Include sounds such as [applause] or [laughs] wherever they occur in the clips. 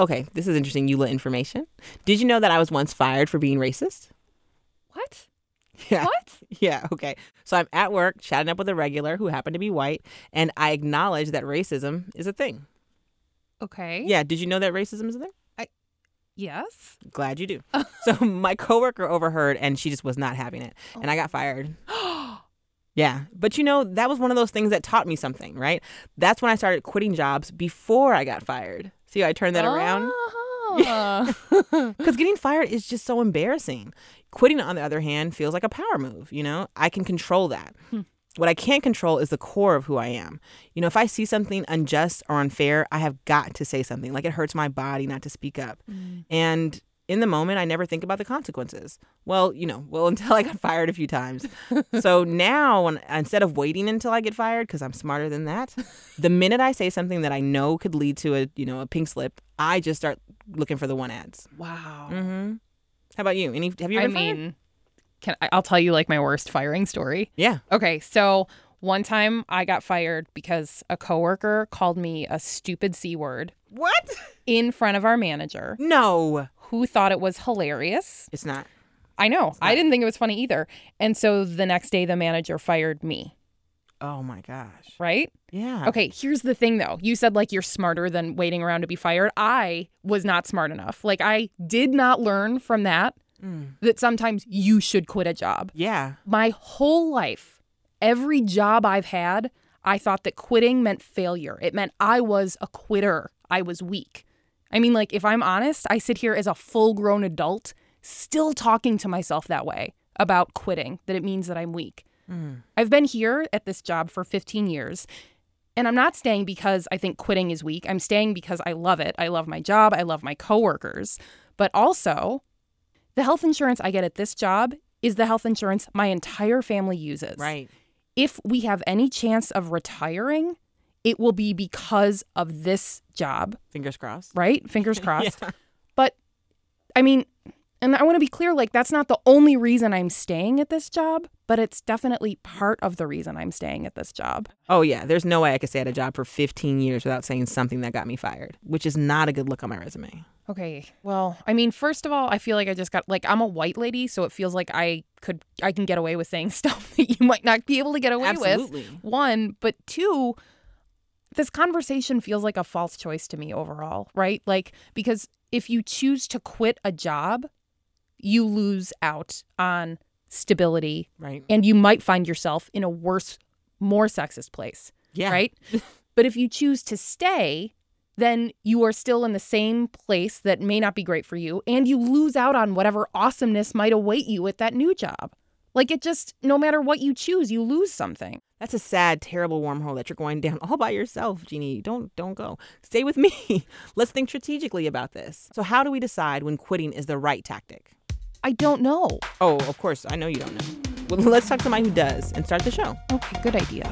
okay, this is interesting Eula information. Did you know that I was once fired for being racist? What? Yeah. What? [laughs] Yeah, okay. So I'm at work chatting up with a regular who happened to be white, and I acknowledge that racism is a thing. Okay. Yeah, did you know that racism is a thing? I Yes. Glad you do. [laughs] so my coworker overheard and she just was not having it. And I got fired. [gasps] [gasps] Oh, Yeah. But you know, that was one of those things that taught me something, right? That's when I started quitting jobs before I got fired. See how I turned that around? [laughs] Ah. Because getting fired is just so embarrassing. Quitting, on the other hand, feels like a power move. You know, I can control that. What I can't control is the core of who I am. You know, if I see something unjust or unfair, I have got to say something. Like it hurts my body not to speak up. And in the moment, I never think about the consequences. Well, you know, well, [laughs] until I got fired a few times. [laughs] so now, when, instead of waiting until I get fired, because I'm smarter than that, the minute I say something that I know could lead to a, you know, a pink slip, I just start looking for the one ads. wow. Mm-hmm. How about you? Any? Have you I ever fired? mean, can I, I'll tell you like my worst firing story. Yeah. Okay, so one time I got fired because a coworker called me a stupid c word What? in front of our manager, No, who thought it was hilarious. it's not. I know. I didn't think it was funny either. And so the next day, the manager fired me. Oh my gosh. Right? Yeah. Okay, here's the thing though. You said like you're smarter than waiting around to be fired. I was not smart enough. Like I did not learn from that Mm. that sometimes you should quit a job. Yeah. My whole life, every job I've had, I thought that quitting meant failure. It meant I was a quitter. I was weak. I mean, like, if I'm honest, I sit here as a full grown adult still talking to myself that way about quitting, that it means that I'm weak. Mm. I've been here at this job for 15 years. And I'm not staying because I think quitting is weak. I'm staying because I love it. I love my job. I love my coworkers. But also, the health insurance I get at this job is the health insurance my entire family uses. Right. If we have any chance of retiring, it will be because of this job, Fingers crossed. right? Fingers [laughs] crossed. Yeah. But I mean, and I want to be clear like, that's not the only reason I'm staying at this job, but it's definitely part of the reason I'm staying at this job. Oh yeah. There's no way I could stay at a job for 15 years without saying something that got me fired, which is not a good look on my resume. Okay. Well, I mean, first of all, I feel like I just got like I'm a white lady, so it feels like I could I can get away with saying [laughs] stuff that you might not be able to get away Absolutely. with. One, but two, this conversation feels like a false choice to me overall, right? Like because if you choose to quit a job, you lose out on stability Right. and you might find yourself in a worse, more sexist place Yeah. right? [laughs] but if you choose to stay, then you are still in the same place that may not be great for you, and you lose out on whatever awesomeness might await you at that new job. Like it just, no matter what you choose, you lose something. That's a sad, terrible wormhole that you're going down [laughs] all by yourself, Jeannie. Don't don't go. Stay with me. [laughs] Let's think strategically about this. So how do we decide when quitting is the right tactic? I don't know. Oh, of course, I know you don't know. Well, let's talk to somebody who does and start the show. Okay, good idea.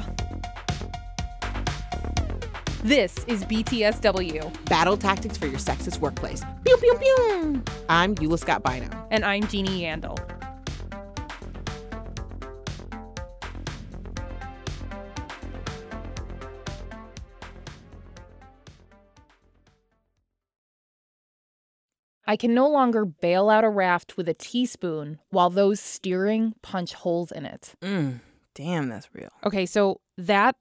This is BTSW, Battle tactics for your sexist workplace. Pew pew pew. I'm Eula Scott Bynum. and I'm Jeannie Yandel. I can no longer bail out a raft with a teaspoon while those steering punch holes in it. Mm, damn, that's real. Okay, so that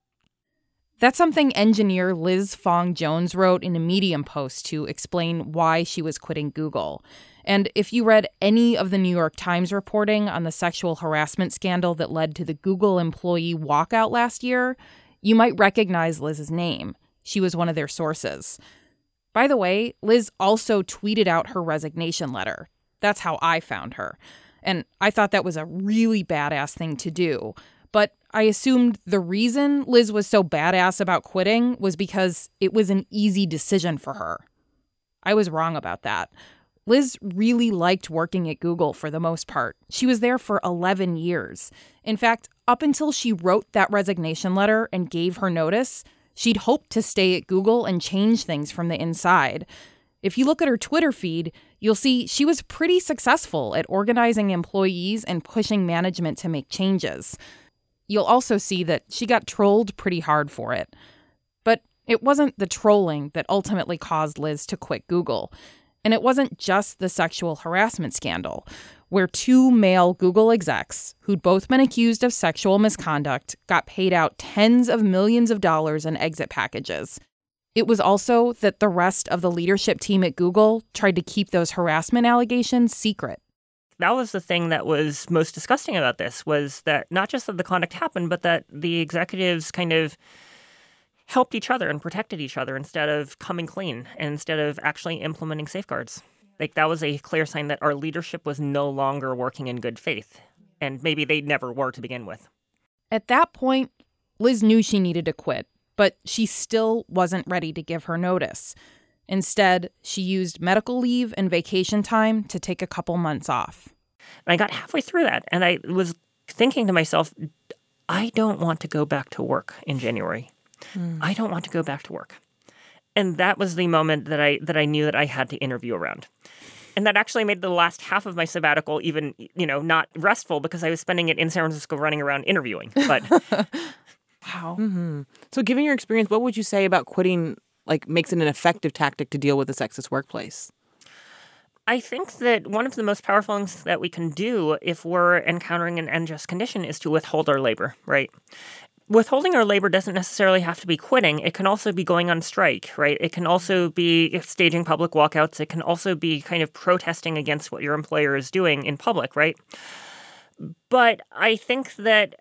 that's something engineer Liz Fong Jones wrote in a Medium post to explain why she was quitting Google. And if you read any of the New York Times reporting on the sexual harassment scandal that led to the Google employee walkout last year, you might recognize Liz's name. She was one of their sources. By the way, Liz also tweeted out her resignation letter. That's how I found her. And I thought that was a really badass thing to do. But I assumed the reason Liz was so badass about quitting was because it was an easy decision for her. I was wrong about that. Liz really liked working at Google for the most part. She was there for 11 years. In fact, up until she wrote that resignation letter and gave her notice, she'd hoped to stay at Google and change things from the inside. If you look at her Twitter feed, you'll see she was pretty successful at organizing employees and pushing management to make changes. You'll also see that she got trolled pretty hard for it. But It wasn't the trolling that ultimately caused Liz to quit Google. And it wasn't just the sexual harassment scandal, where two male Google execs, who'd both been accused of sexual misconduct, got paid out tens of millions of dollars in exit packages. It was also that the rest of the leadership team at Google tried to keep those harassment allegations secret. That was the thing that was most disgusting about this was that not just that the conduct happened, but that the executives kind of helped each other and protected each other instead of coming clean and instead of actually implementing safeguards. Like that was a clear sign that our leadership was no longer working in good faith. And maybe they never were to begin with. At that point, Liz knew she needed to quit, but she still wasn't ready to give her notice. Instead, she used medical leave and vacation time to take a couple months off. And I got halfway through that and I was thinking to myself, I don't want to go back to work in January. Mm. I don't want to go back to work. And that was the moment that I that I knew that I had to interview around. And that actually made the last half of my sabbatical even, you know, not restful because I was spending it in San Francisco running around interviewing. But [laughs] wow. Mm-hmm. So, given your experience, what would you say about quitting? Like, makes it an effective tactic to deal with a sexist workplace. I think that one of the most powerful things that we can do if we're encountering an unjust condition is to withhold our labor, right? Withholding our labor doesn't necessarily have to be quitting. It can also be going on strike, right? It can also be staging public walkouts. It can also be kind of protesting against what your employer is doing in public, right? But I think that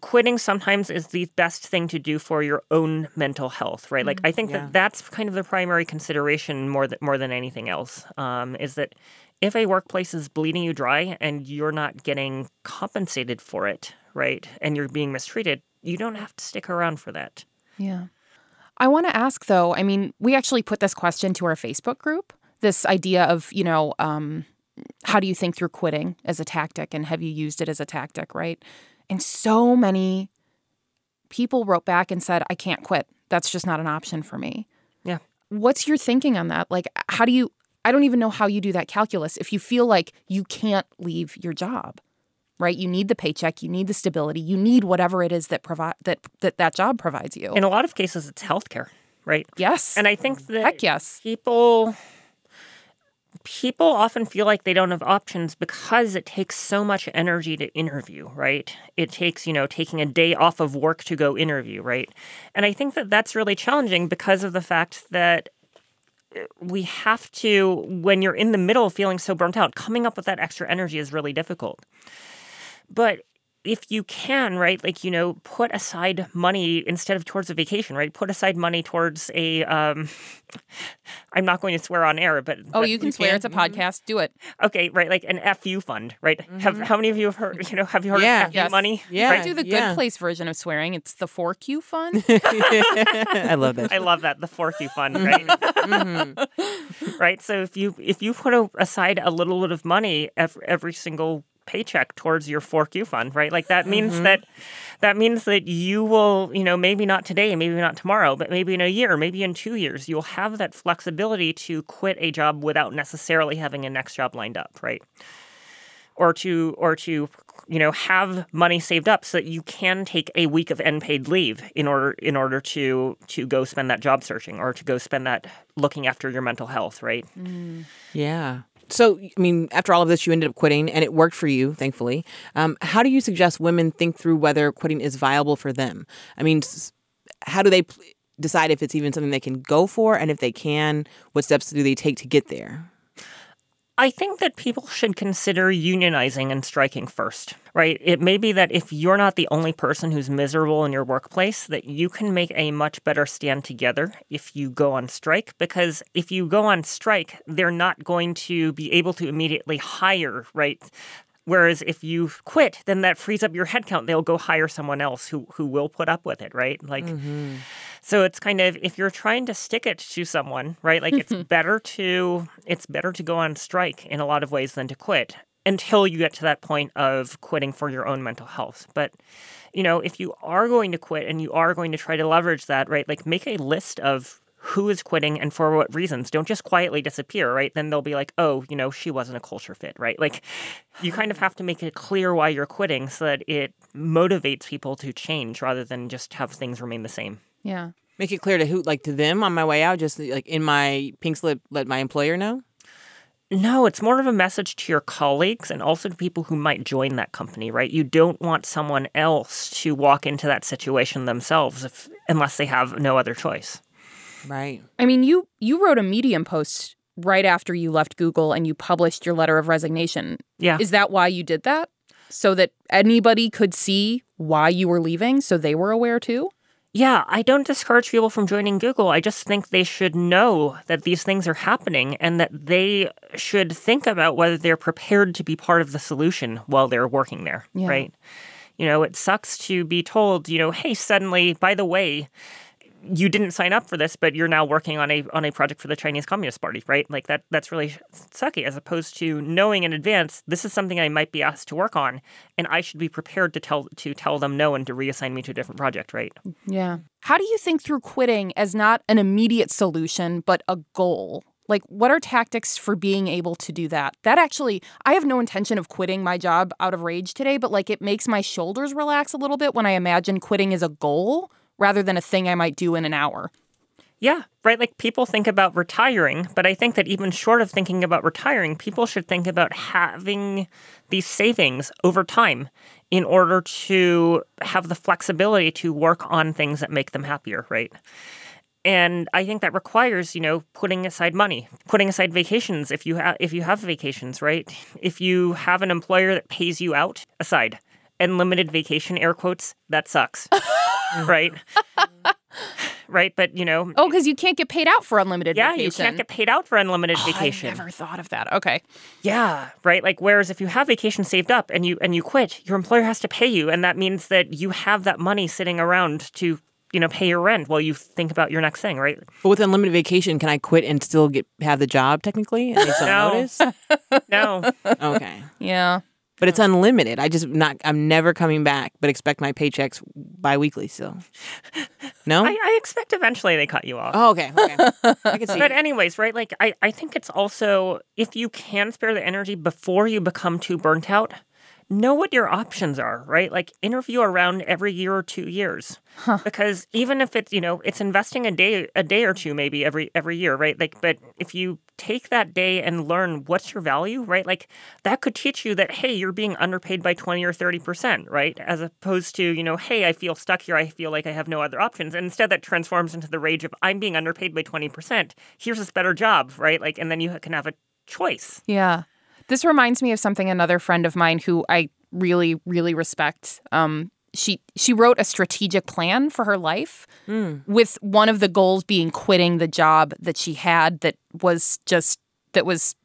quitting sometimes is the best thing to do for your own mental health, right? Like I think yeah. that that's kind of the primary consideration more than more than anything else. Um, is that if a workplace is bleeding you dry and you're not getting compensated for it, right, and you're being mistreated, you don't have to stick around for that. Yeah. I want to ask though, I mean, we actually put this question to our Facebook group this idea of, you know, um, how do you think through quitting as a tactic and have you used it as a tactic, right? And so many people wrote back and said, I can't quit. That's just not an option for me. Yeah. What's your thinking on that? Like, how do you, I don't even know how you do that calculus if you feel like you can't leave your job right? You need the paycheck, you need the stability, you need whatever it is that provide that that that job provides you. In a lot of cases, it's healthcare, right? Yes, and I think that heck yes, people people often feel like they don't have options because it takes so much energy to interview, right? It takes, you know, taking a day off of work to go interview, right? And I think that that's really challenging because of the fact that uh, we have to, when you're in the middle feeling so burnt out, coming up with that extra energy is really difficult. But if you can, right, like, you know, put aside money instead of towards a vacation, right? Put aside money towards a, um, [laughs] I'm not going to swear on air, but. Oh, but you can you swear. Can. It's a podcast. Do it. Okay, right. Like an FU fund, right? Mm-hmm. Have How many of you have heard, you know, have you heard yeah. of FU yes. money? Yeah. Right? Do the yeah. good place version of swearing. It's the 4Q fund. [laughs] I love that. I love that. The 4Q fund, right? mm-hmm. right. So if you, if you put aside a little bit of money every, every single paycheck towards your 4Q fund, right? Like that means mm-hmm. that that means that you will, you know, maybe not today, maybe not tomorrow, but maybe in a year, maybe in 2 years, you'll have that flexibility to quit a job without necessarily having a next job lined up, right? Or to or to you know have money saved up so that you can take a week of unpaid leave in order in order to to go spend that job searching or to go spend that looking after your mental health, right? Mm. Yeah. So, I mean, after all of this, you ended up quitting and it worked for you, thankfully. Um, how do you suggest women think through whether quitting is viable for them? I mean, how do they decide if it's even something they can go for? And if they can, what steps do they take to get there? I think that people should consider unionizing and striking first, right? It may be that if you're not the only person who's miserable in your workplace, that you can make a much better stand together if you go on strike. Because if you go on strike, they're not going to be able to immediately hire, right? Whereas if you quit, then that frees up your headcount. They'll go hire someone else who who will put up with it, right? Like, mm-hmm. So it's kind of if you're trying to stick it to someone, right? Like it's [laughs] better to it's better to go on strike in a lot of ways than to quit until you get to that point of quitting for your own mental health. But you know, if you are going to quit and you are going to try to leverage that, right? Like make a list of who is quitting and for what reasons. Don't just quietly disappear, right? Then they'll be like, oh, you know, she wasn't a culture fit, right? Like you kind of have to make it clear why you're quitting so that it motivates people to change rather than just have things remain the same. Yeah. Make it clear to who, like to them on my way out, just like in my pink slip, let my employer know. No, it's more of a message to your colleagues and also to people who might join that company, right? You don't want someone else to walk into that situation themselves if, unless they have no other choice. Right. I mean, you you wrote a Medium post right after you left Google and you published your letter of resignation. Yeah. Is that why you did that? So that anybody could see why you were leaving so they were aware too? Yeah, I don't discourage people from joining Google. I just think they should know that these things are happening and that they should think about whether they're prepared to be part of the solution while they're working there, Yeah. right? You know, it sucks to be told, you know, hey, suddenly, by the way, you didn't sign up for this, but you're now working on a on a project for the Chinese Communist Party, right? Like that that's really sucky as opposed to knowing in advance this is something I might be asked to work on and I should be prepared to tell to tell them no and to reassign me to a different project, right? Yeah. How do you think through quitting as not an immediate solution, but a goal? Like, what are tactics for being able to do that? That actually, I have no intention of quitting my job out of rage today, but like, it makes my shoulders relax a little bit when I imagine quitting as a goal rather than a thing I might do in an hour. Yeah, right. Like people think about retiring, but I think that even short of thinking about retiring, people should think about having these savings over time in order to have the flexibility to work on things that make them happier, right? And I think that requires, you know, putting aside money, putting aside vacations if you have if you have vacations, right? If you have an employer that pays you out, aside. Unlimited vacation, air quotes, that sucks. [laughs] [laughs] right? right, but you know, Oh, because you can't get paid out for unlimited yeah, vacation. you can't get paid out for unlimited Oh, vacation. I never thought of that. Okay. Yeah, right. Like whereas if you have vacation saved up and you and you quit, your employer has to pay you, and that means that you have that money sitting around to you know pay your rent while you think about your next thing, right? But with unlimited vacation, can I quit and still get have the job technically? And they [laughs] still No. notice? [laughs] No, Okay. Yeah. But it's uh-huh. unlimited. I just not. I'm never coming back. But expect my paychecks biweekly still. No. I, I expect eventually they cut you off. oh, okay. Okay. I can [laughs] see. But anyways, right? Like I, I think it's also if you can spare the energy before you become too burnt out, know what your options are, right? Like interview around every year or two years. Because even if it's, you know, it's investing a day a day or two maybe every every year, right? Like but if you take that day and learn what's your value, right? Like that could teach you that hey, you're being underpaid by 20 or 30%, right? As opposed to, you know, hey, I feel stuck here, I feel like I have no other options. And instead that transforms into the rage of I'm being underpaid by 20%. Here's this better job, right? Like and then you can have a choice. Yeah. This reminds me of something another friend of mine who I really, really respect. Um, she she wrote a strategic plan for her life with one of the goals being quitting the job that she had that was just that was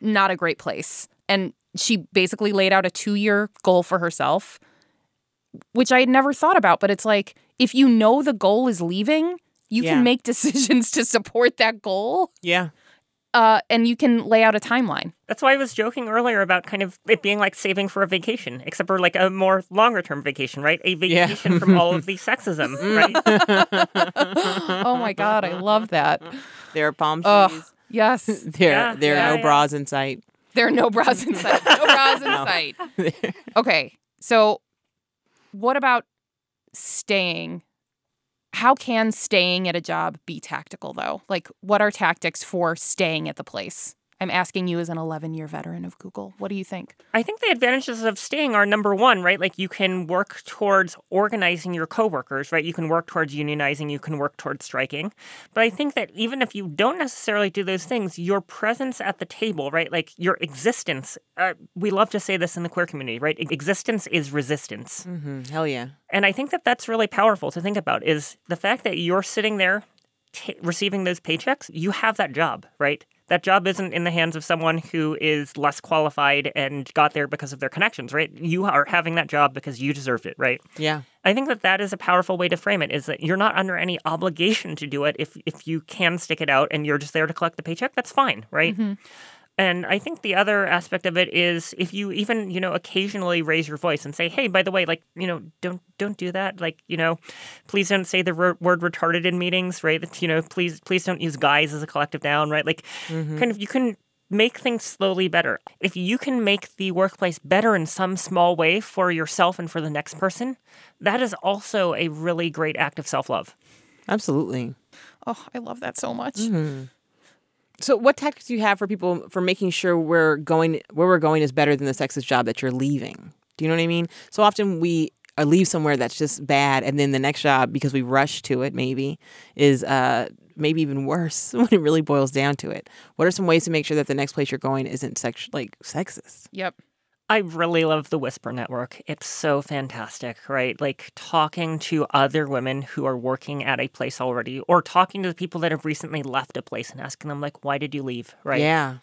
not a great place. And she basically laid out a two year goal for herself, which I had never thought about. But it's like if you know the goal is leaving, you Yeah. can make [laughs] decisions to support that goal. yeah. Uh, and you can lay out a timeline. That's why I was joking earlier about kind of it being like saving for a vacation, except for like a more longer term vacation, right? A Yeah. vacation from all of the [laughs] sexism, [laughs] right? oh my god, I love that. There are palm trees. yes. [laughs] There, Yeah, there are no yeah. bras in sight. There are no bras in sight. No bras in sight. Okay. So what about staying? How can staying at a job be tactical though? Like what are tactics for staying at the place? I'm asking you as an 11 year veteran of Google. What do you think? I think the advantages of staying are number one, right? Like you can work towards organizing your coworkers, right? You can work towards unionizing, you can work towards striking. But I think that even if you don't necessarily do those things, your presence at the table, right? Like your existence, uh, we love to say this in the queer community, right? Existence is resistance. hmm Hell yeah. And I think that that's really powerful to think about is the fact that you're sitting there ta receiving those paychecks, you have that job, right? That job isn't in the hands of someone who is less qualified and got there because of their connections, right? You are having that job because you deserved it, right? Yeah. I think that that is a powerful way to frame it is that you're not under any obligation to do it if if you can stick it out and you're just there to collect the paycheck, that's fine, right? Mm-hmm. And I think the other aspect of it is if you even, you know, occasionally raise your voice and say, "Hey, by the way, like, you know, don't don't do that. Like, you know, please don't say the word word retarded in meetings, right? That, you know, please please don't use guys as a collective noun, right? Like, kind of you can make things slowly better. If you can make the workplace better in some small way for yourself and for the next person, that is also a really great act of self-love. Absolutely. Oh, I love that so much. Mm-hmm. So, what tactics do you have for people for making sure we're going where we're going is better than the sexist job that you're leaving? Do you know what I mean? So often we uh, leave somewhere that's just bad, and then the next job because we rush to it maybe is uh, maybe even worse [laughs] when it really boils down to it. What are some ways to make sure that the next place you're going isn't sex like sexist? Yep. I really love the Whisper Network. It's so fantastic, right? Like talking to other women who are working at a place already, or talking to the people that have recently left a place and asking them, like, why did you leave? Right. Yeah.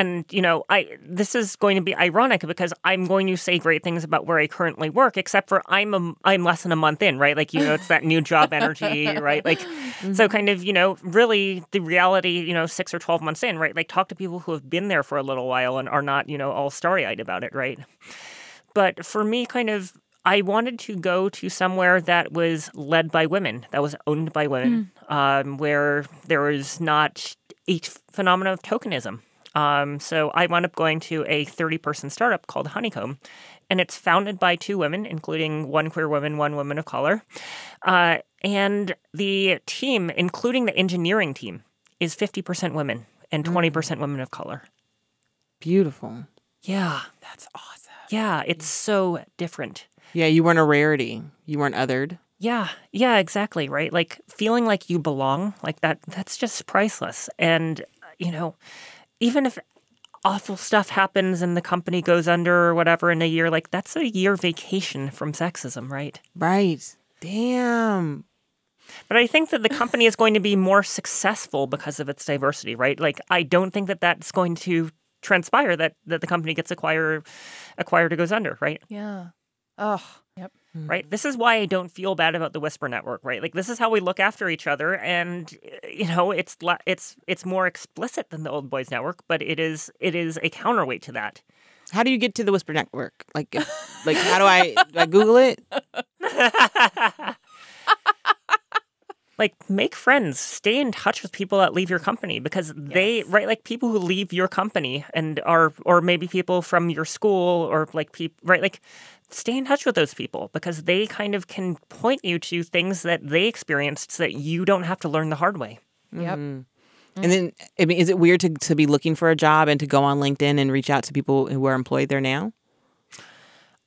And you know, I this is going to be ironic because I'm going to say great things about where I currently work, except for I'm a, I'm less than a month in, right? Like you know, it's that new job [laughs] energy, right? Like mm-hmm. so, kind of you know, really the reality, you know, six or twelve months in, right? Like talk to people who have been there for a little while and are not you know all starry eyed about it, right? But for me, kind of I wanted to go to somewhere that was led by women, that was owned by women, mm. um, where there was not a phenomenon of tokenism, um, so I wound up going to a 30 person startup called Honeycomb, and it's founded by two women, including one queer woman, one woman of color. Uh, and the team, including the engineering team, is 50% women and 20% mm. women of color. Beautiful. Yeah. That's awesome. Yeah, it's so different. Yeah, you weren't a rarity. You weren't othered. Yeah, yeah, exactly, right? Like feeling like you belong, like that that's just priceless. And you know, even if awful stuff happens and the company goes under or whatever in a year, like that's a year vacation from sexism, right? Right. Damn. But I think that the company is going to be more successful because of its diversity, right? Like I don't think that that's going to transpire that that the company gets acquired acquired or goes under, right? Yeah. Oh, yep. Mm-hmm. right? This is why I don't feel bad about the Whisper Network, right? Like this is how we look after each other, and you know, it's it's it's more explicit than the Old Boys Network, but it is it is a counterweight to that. How do you get to the Whisper Network? Like, like how do I, do I Google it? [laughs] like make friends stay in touch with people that leave your company because they yes. right like people who leave your company and are or maybe people from your school or like people right like stay in touch with those people because they kind of can point you to things that they experienced so that you don't have to learn the hard way. Yep. Mm-hmm. And then, I mean, is it weird to, to be looking for a job and to go on LinkedIn and reach out to people who are employed there now?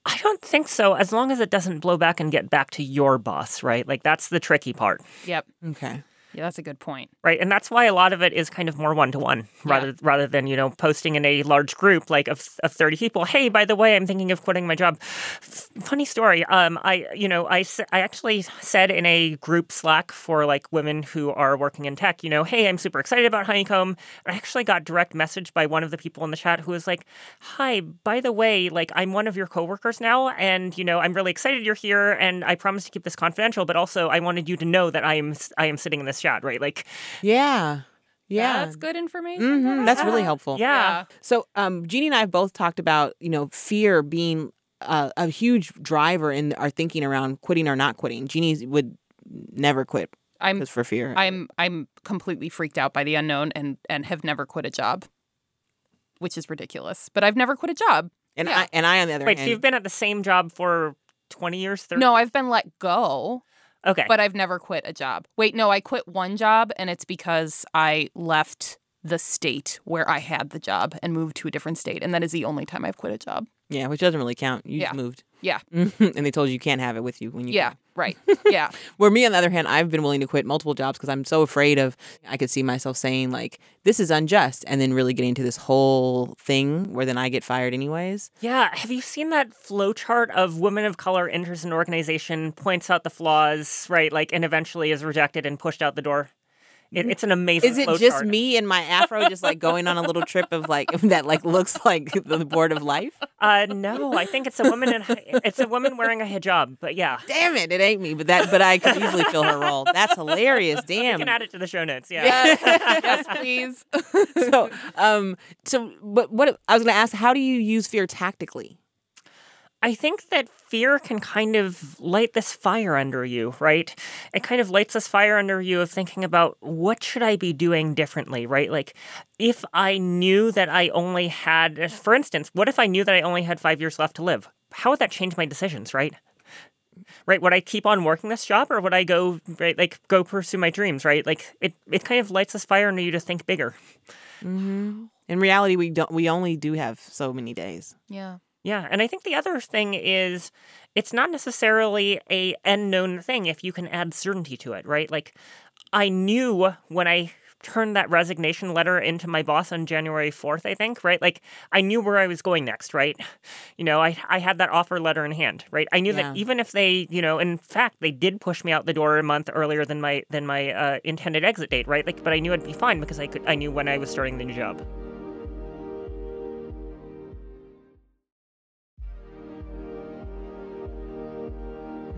I don't think so, as long as it doesn't blow back and get back to your boss, right? Like, that's the tricky part. Yep. Okay. Yeah, that's a good point. Right. And that's why a lot of it is kind of more one to one rather rather than, you know, posting in a large group like of, of 30 people. Hey, by the way, I'm thinking of quitting my job. F- funny story. Um, I, you know, I, I actually said in a group Slack for like women who are working in tech, you know, hey, I'm super excited about Honeycomb. I actually got direct message by one of the people in the chat who was like, hi, by the way, like I'm one of your coworkers now. And, you know, I'm really excited you're here. And I promise to keep this confidential, but also I wanted you to know that I am, I am sitting in this shot, right? Like, yeah. Yeah, that's good information. Mm-hmm. That's really helpful. Yeah. yeah. So, um, Jeannie and I have both talked about you know fear being a, a huge driver in our thinking around quitting or not quitting. Jeannie would never quit. I'm for fear. I'm I'm completely freaked out by the unknown and and have never quit a job, which is ridiculous. But I've never quit a job. And yeah. I and I on the other Wait, hand, so you've been at the same job for twenty years? 30? No, I've been let go. Okay. But I've never quit a job. Wait, no, I quit one job and it's because I left the state where I had the job and moved to a different state. And that is the only time I've quit a job. Yeah, which doesn't really count. You yeah. just moved. Yeah. [laughs] and they told you you can't have it with you when you Yeah, come. right. [laughs] Yeah. Where me, on the other hand, I've been willing to quit multiple jobs because I'm so afraid of, I could see myself saying, like, this is unjust, and then really getting to this whole thing where then I get fired anyways. Yeah. Have you seen that flowchart of women of color enters an organization, points out the flaws, right? Like, and eventually is rejected and pushed out the door? It, it's an amazing. Is it just chart. me and my afro just like going on a little trip of like [laughs] that like looks like [laughs] the board of life? Uh, no, I think it's a woman in it's a woman wearing a hijab. But yeah, damn it, it ain't me. But that but I could easily fill her role. That's hilarious. [laughs] Damn, you can add it to the show notes. Yeah, yes, yes please. so um so but what I was gonna ask, how do you use fear tactically? I think that fear can kind of light this fire under you, right? It kind of lights this fire under you of thinking about what should I be doing differently, right? Like if I knew that I only had, for instance, what if I knew that I only had five years left to live? How would that change my decisions, right? right? Would I keep on working this job or would I go right like go pursue my dreams, right? Like it it kind of lights this fire under you to think bigger. Mm-hmm. In reality, we don't. We only do have so many days. Yeah. Yeah, and I think the other thing is it's not necessarily a unknown thing if you can add certainty to it, right? Like I knew when I turned that resignation letter into my boss on January 4th, I think, right? Like I knew where I was going next, right? [laughs] You know, I I had that offer letter in hand, right? I knew Yeah. that even if they, you know, in fact, they did push me out the door a month earlier than my than my uh, intended exit date, right? Like but I knew I'd be fine because I could I knew when I was starting the new job.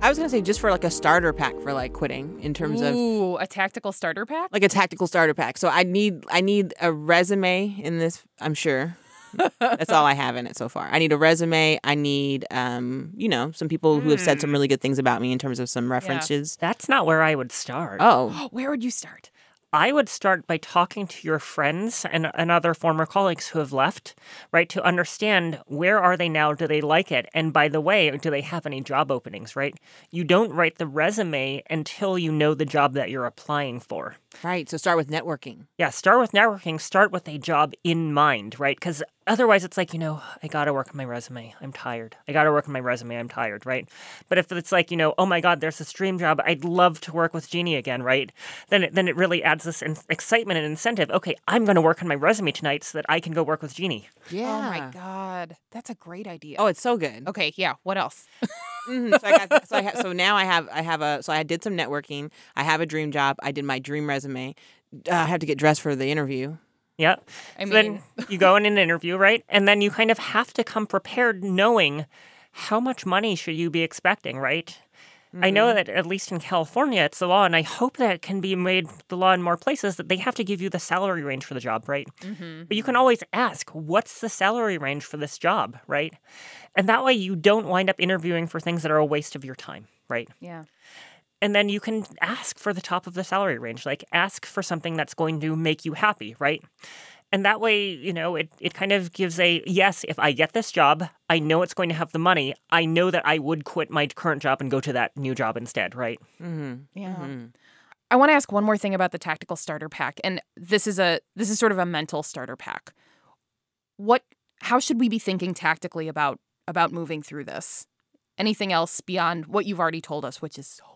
I was gonna say just for like a starter pack for like quitting in terms of Ooh, a tactical starter pack? like a tactical starter pack. So I need I need a resume in this. I'm sure that's all I have in it so far. I need a resume. I need um you know some people who have said some really good things about me in terms of some references. That's not where I would start. Oh, [gasps] Where would you start? I would start by talking to your friends and, and other former colleagues who have left, right, to understand where are they now? Do they like it? And by the way, do they have any job openings, right? You don't write the resume until you know the job that you're applying for. right. So start with networking. Yeah, start with networking, start with a job in mind, right? Because otherwise it's like, you know, I got to work on my resume. I'm tired. I got to work on my resume. I'm tired, right? But if it's like, you know, oh my God, there's this dream job. I'd love to work with Jeannie again, right? Then it, then it really adds this in- excitement and incentive. Okay, I'm going to work on my resume tonight so that I can go work with Jeannie. Yeah. Oh my god. That's a great idea. Oh, it's so good. Okay, yeah. What else? [laughs] Mhm. So I got so I ha- so now I have I have a so I did some networking. I have a dream job. I did my dream resume. Uh, I have to get dressed for the interview. Yeah. I so mean- then [laughs] you go in an interview, right? And then you kind of have to come prepared knowing how much money should you be expecting, right? I know Mm-hmm. that at least in California, it's the law, and I hope that it can be made the law in more places that they have to give you the salary range for the job, right? Mm-hmm. But you can always ask, what's the salary range for this job, right? And that way you don't wind up interviewing for things that are a waste of your time, right? Yeah. And then you can ask for the top of the salary range like ask for something that's going to make you happy right and that way you know it, it kind of gives a yes if i get this job i know it's going to have the money i know that i would quit my current job and go to that new job instead right mm-hmm. Yeah. Mm-hmm. I want to ask one more thing about the tactical starter pack and this is a this is sort of a mental starter pack. What how should we be thinking tactically about about moving through this? Anything else beyond what you've already told us, which is so good.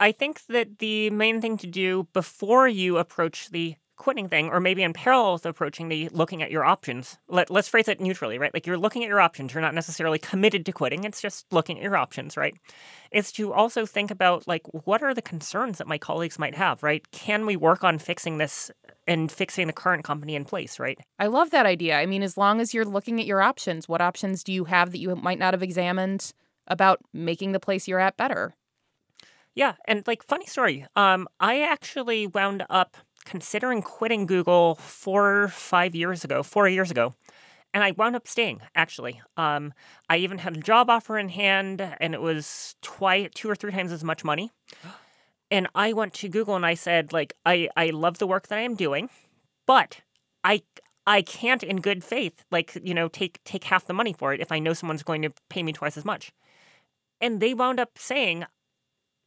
I think that the main thing to do before you approach the quitting thing, or maybe in parallel with approaching the looking at your options, let, let's phrase it neutrally, right? Like you're looking at your options. You're not necessarily committed to quitting. It's just looking at your options, right? Is to also think about like what are the concerns that my colleagues might have, right? Can we work on fixing this and fixing the current company in place, right? I love that idea. I mean, as long as you're looking at your options, what options do you have that you might not have examined about making the place you're at better? Yeah, and like funny story. Um, I actually wound up considering quitting Google four, five years ago, four years ago, and I wound up staying. Actually, um, I even had a job offer in hand, and it was twice, two or three times as much money. [gasps] And I went to Google and I said, like, I I love the work that I am doing, but I I can't, in good faith, like you know, take take half the money for it if I know someone's going to pay me twice as much. And they wound up saying,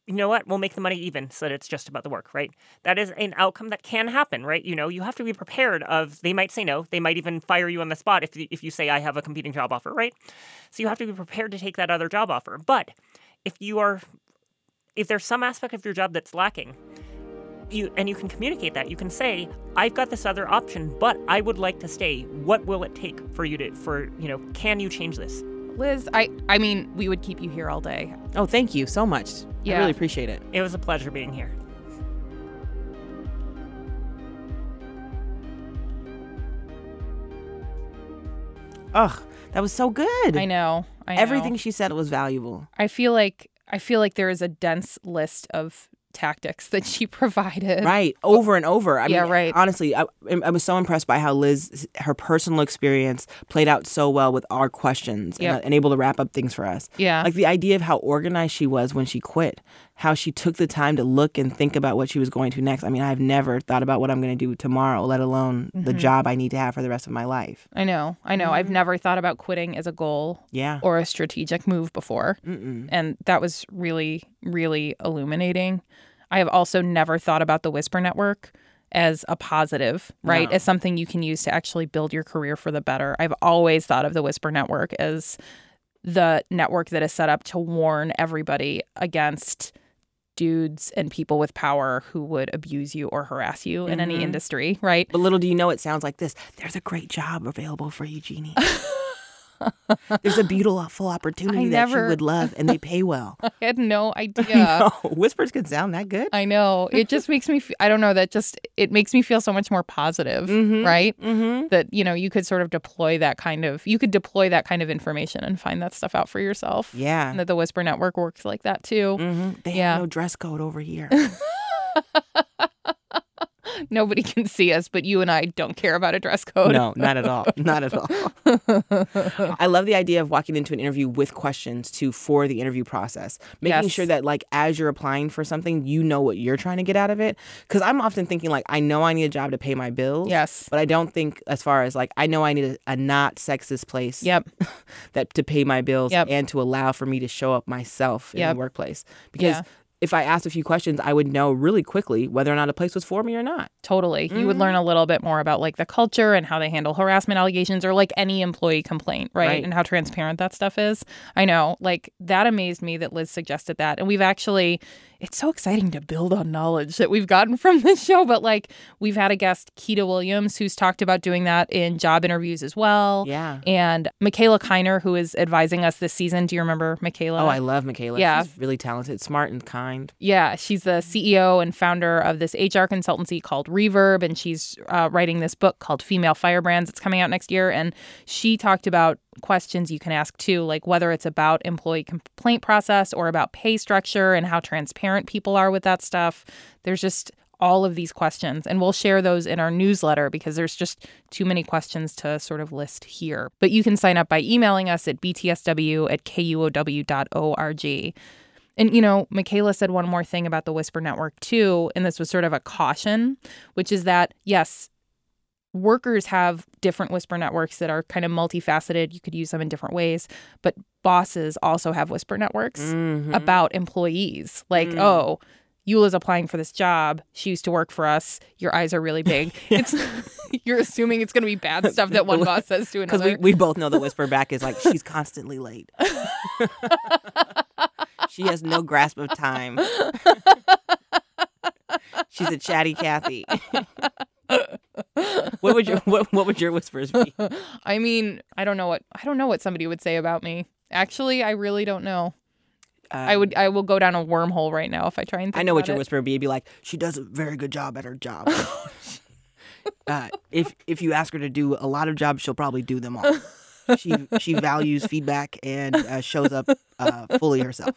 you know what? We'll make the money even so that it's just about the work, right? That is an outcome that can happen, right? You know, you have to be prepared of they might say no. They might even fire you on the spot if, if you say I have a competing job offer, right? So you have to be prepared to take that other job offer. But if you are if there's some aspect of your job that's lacking, you and you can communicate that. You can say, I've got this other option, but I would like to stay. What will it take for you to for, you know, can you change this? Liz, I I mean, we would keep you here all day. Oh, thank you so much. I Yeah. really appreciate it. It was a pleasure being here. Ugh, that was so good. I know. I know. Everything she said was valuable. I feel like I feel like there is a dense list of tactics that she [laughs] provided. Right, over and over. I Yeah, mean, right. Honestly, I, I was so impressed by how Liz, her personal experience played out so well with our questions Yep. and, and able to wrap up things for us. Yeah. Like the idea of how organized she was when she quit. How she took the time to look and think about what she was going to next. I mean, I've never thought about what I'm going to do tomorrow, let alone the Mm-hmm. job I need to have for the rest of my life. I know. I know. I've never thought about quitting as a goal Yeah. or a strategic move before. Mm-mm. And that was really, really illuminating. I have also never thought about the Whisper Network as a positive, right? No. As something you can use to actually build your career for the better. I've always thought of the Whisper Network as the network that is set up to warn everybody against dudes and people with power who would abuse you or harass you in any Mhm. industry, right? But little do you know, it sounds like this. There's a great job available for you, Jeannie. [laughs] [laughs] There's a beautiful opportunity I that you would love, and they pay well. [laughs] I had no [laughs] idea. No, whispers can sound that good. I know. It just makes me, I don't know, that just, it makes me feel so much more positive, Mhm. right? Mm-hmm. That, you know, you could sort of deploy that kind of, you could deploy that kind of information and find that stuff out for yourself. Yeah. And that the Whisper Network works like that too. hmm They Yeah. have no dress code over here. Nobody can see us, but you and I don't care about a dress code. no, not at all. Not at all. [laughs] I love the idea of walking into an interview with questions too for the interview process, making Yes. sure that like as you're applying for something, you know what you're trying to get out of it. Because I'm often thinking like I know I need a job to pay my bills. Yes. But I don't think as far as like I know I need a, a not sexist place Yep. [laughs] that to pay my bills Yep. and to allow for me to show up myself in Yep. the workplace. Because Yeah. If I asked a few questions, I would know really quickly whether or not a place was for me or not. Totally. You Mm-hmm. would learn a little bit more about like the culture and how they handle harassment allegations or like any employee complaint, right? Right. And how transparent that stuff is. I know. Like that amazed me that Liz suggested that. And we've actually it's so exciting to build on knowledge that we've gotten [laughs] from this show, but like we've had a guest Keita Williams who's talked about doing that in job interviews as well. Yeah. And Mikaela Kiner who is advising us this season. Do you remember Mikaela? Oh, I love Mikaela. Yeah. She's really talented, smart, and kind. Yeah, she's the CEO and founder of this HR consultancy called Reverb, and she's uh, writing this book called Female Firebrands. It's coming out next year, and she talked about questions you can ask too, like whether it's about employee complaint process or about pay structure and how transparent people are with that stuff. There's just all of these questions, and we'll share those in our newsletter because there's just too many questions to sort of list here. But you can sign up by emailing us at btsw at kuow.org. And, you know, Mikaela said one more thing about the Whisper Network, too. And this was sort of a caution, which is that, yes, workers have different Whisper networks that are kind of multifaceted. You could use them in different ways. But bosses also have Whisper networks Mhm. about employees. Like, Mm. oh, Eula's applying for this job. She used to work for us. Your eyes are really big. [laughs] It's [laughs] you're assuming it's going to be bad [laughs] stuff that one boss says to another. Because we, we both know the whisper back is like, she's constantly late. She has no grasp of time. she's a chatty Kathy. what would your what, what would your whispers be? [laughs] I mean, I don't know what I don't know what somebody would say about me. Actually, I really don't know. I would I will go down a wormhole right now if I try and think Um, I know what your it. whisper would be. It'd be like, she does a very good job at her job. [laughs] uh, if if you ask her to do a lot of jobs, she'll probably do them all. [laughs] She she values feedback and uh, shows up uh, fully herself.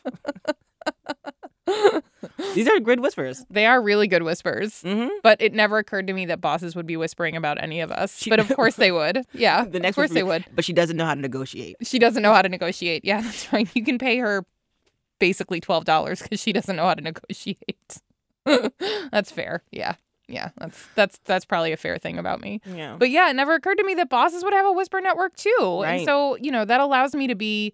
These are good whispers. They are really good whispers. hmm But it never occurred to me that bosses would be whispering about any of us. She- but of course they would. [laughs] Yeah. The next of course they would. But she doesn't know how to negotiate. She doesn't know how to negotiate. Yeah, [laughs] that's right. You can pay her basically twelve dollars because she doesn't know how to negotiate. [laughs] that's fair. Yeah. Yeah. That's that's that's probably a fair thing about me. Yeah. But yeah, it never occurred to me that bosses would have a whisper network too. Right. And so, you know, that allows me to be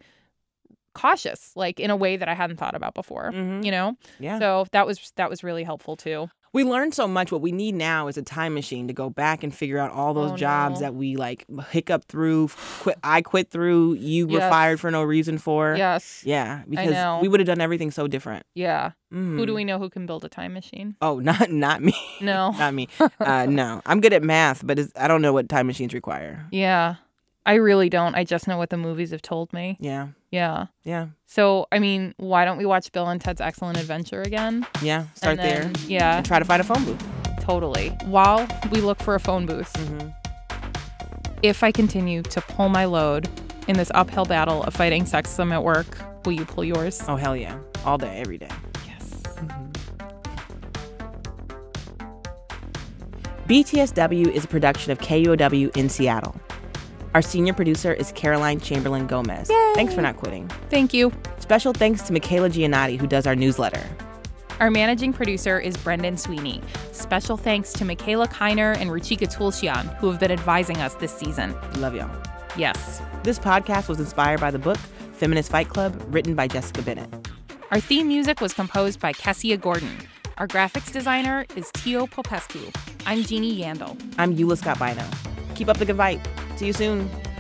cautious, like in a way that I hadn't thought about before. Mhm. You know? Yeah. So that was that was really helpful too. We learned so much. What we need now is a time machine to go back and figure out all those Oh, jobs no. that we like hiccup through. Quit. I quit through. You were fired for no reason for. Yes. Yeah, because we would have done everything so different. Yeah. Who do Mhm. we know who can build a time machine? Oh, [laughs] not not me. No. [laughs] not me. [laughs] Uh, no, I'm good at math, but I don't know what time machines require. Yeah. I really don't. I just know what the movies have told me. Yeah, Yeah. yeah, So, I mean, why don't we watch Bill and Ted's Excellent Adventure again? yeah. Start then- there Yeah, and try to find a phone booth. totally. While we look for a phone booth, hmm if I continue to pull my load in this uphill battle of fighting sexism at work, will you pull yours? Oh hell yeah, all day, every day. Yes. BTSW is a production of KUOW in Seattle. Our senior producer is Caroline Chamberlain Gomez. Thanks for not quitting. Thank you. Special thanks to Michaela Giannotti, who does our newsletter. Our managing producer is Brendan Sweeney. Special thanks to Mikaela Kiner and Ruchika Tulshyan, who have been advising us this season. Love y'all. Yes. This podcast was inspired by the book Feminist Fight Club, written by Jessica Bennett. Our theme music was composed by Kessia Gordon. Our graphics designer is Tio Popescu. I'm Jeannie Yandel. I'm Eula Scott Bynum. Keep up the good fight. See you soon.